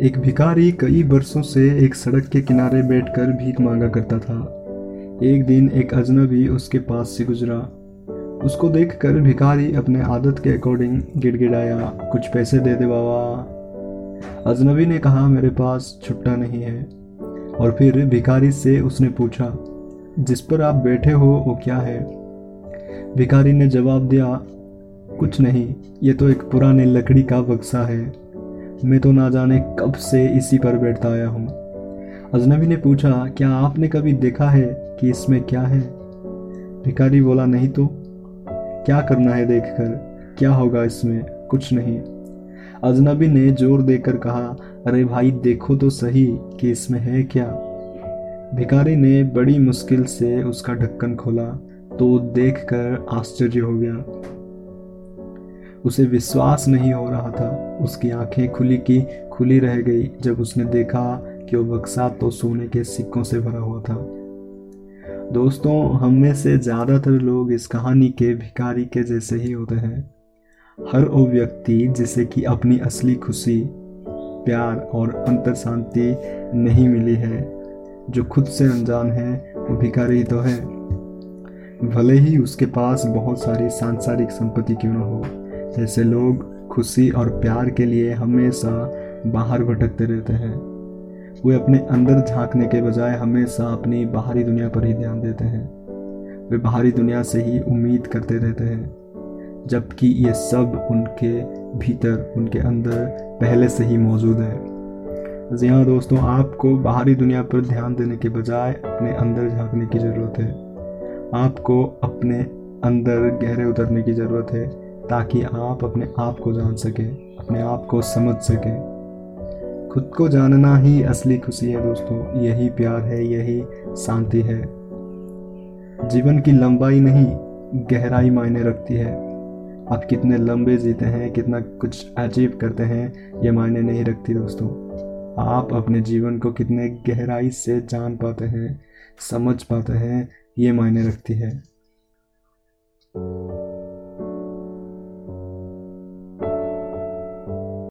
एक भिखारी कई बरसों से एक सड़क के किनारे बैठकर भीख मांगा करता था। एक दिन एक अजनबी उसके पास से गुजरा। उसको देखकर भिखारी अपने आदत के अकॉर्डिंग गिड़गिड़ाया, कुछ पैसे दे दे बाबा। अजनबी ने कहा, मेरे पास छुट्टा नहीं है। और फिर भिखारी से उसने पूछा, जिस पर आप बैठे हो, वो क्या है? भिखारी ने जवाब दिया, कुछ नहीं, ये तो एक पुराने लकड़ी का बक्सा है। मैं तो ना जाने कब से इसी पर बैठता आया हूँ। अजनबी ने पूछा, क्या आपने कभी देखा है कि इसमें क्या है? भिखारी बोला, नहीं तो। क्या करना है देखकर? क्या होगा इसमें? कुछ नहीं। अजनबी ने ज़ोर देकर कहा, अरे भाई, देखो तो सही कि इसमें है क्या? भिखारी ने बड़ी मुश्किल से उसका ढक्कन खोला तो देखकर आश्चर्य हो गया। उसे विश्वास नहीं हो रहा था। उसकी आँखें खुली की खुली रह गई। जब उसने देखा कि वो बक्सा तो सोने के सिक्कों से भरा हुआ था। दोस्तों, हम में से ज़्यादातर लोग इस कहानी के भिखारी के जैसे ही होते हैं। हर वो व्यक्ति जिसे कि अपनी असली खुशी, प्यार और अंतर शांति नहीं मिली है, जो खुद से अनजान है, वो भिखारी तो है। भले ही उसके पास बहुत सारी सांसारिक संपत्ति क्यों न हो। ऐसे लोग खुशी और प्यार के लिए हमेशा बाहर भटकते रहते हैं। वे अपने अंदर झांकने के बजाय हमेशा अपनी बाहरी दुनिया पर ही ध्यान देते हैं। वे बाहरी दुनिया से ही उम्मीद करते रहते हैं, जबकि ये सब उनके भीतर, उनके अंदर पहले से ही मौजूद है। जी हाँ दोस्तों, आपको बाहरी दुनिया पर ध्यान देने के बजाय अपने अंदर झांकने की ज़रूरत है। आपको अपने अंदर गहरे उतरने की ज़रूरत है। ताकि आप अपने आप को जान सकें, अपने आप को समझ सकें। खुद को जानना ही असली खुशी है दोस्तों। यही प्यार है, यही शांति है। जीवन की लंबाई नहीं, गहराई मायने रखती है। आप कितने लंबे जीते हैं, कितना कुछ अचीव करते हैं, ये मायने नहीं रखती दोस्तों। आप अपने जीवन को कितने गहराई से जान पाते हैं, समझ पाते हैं, ये मायने रखती है।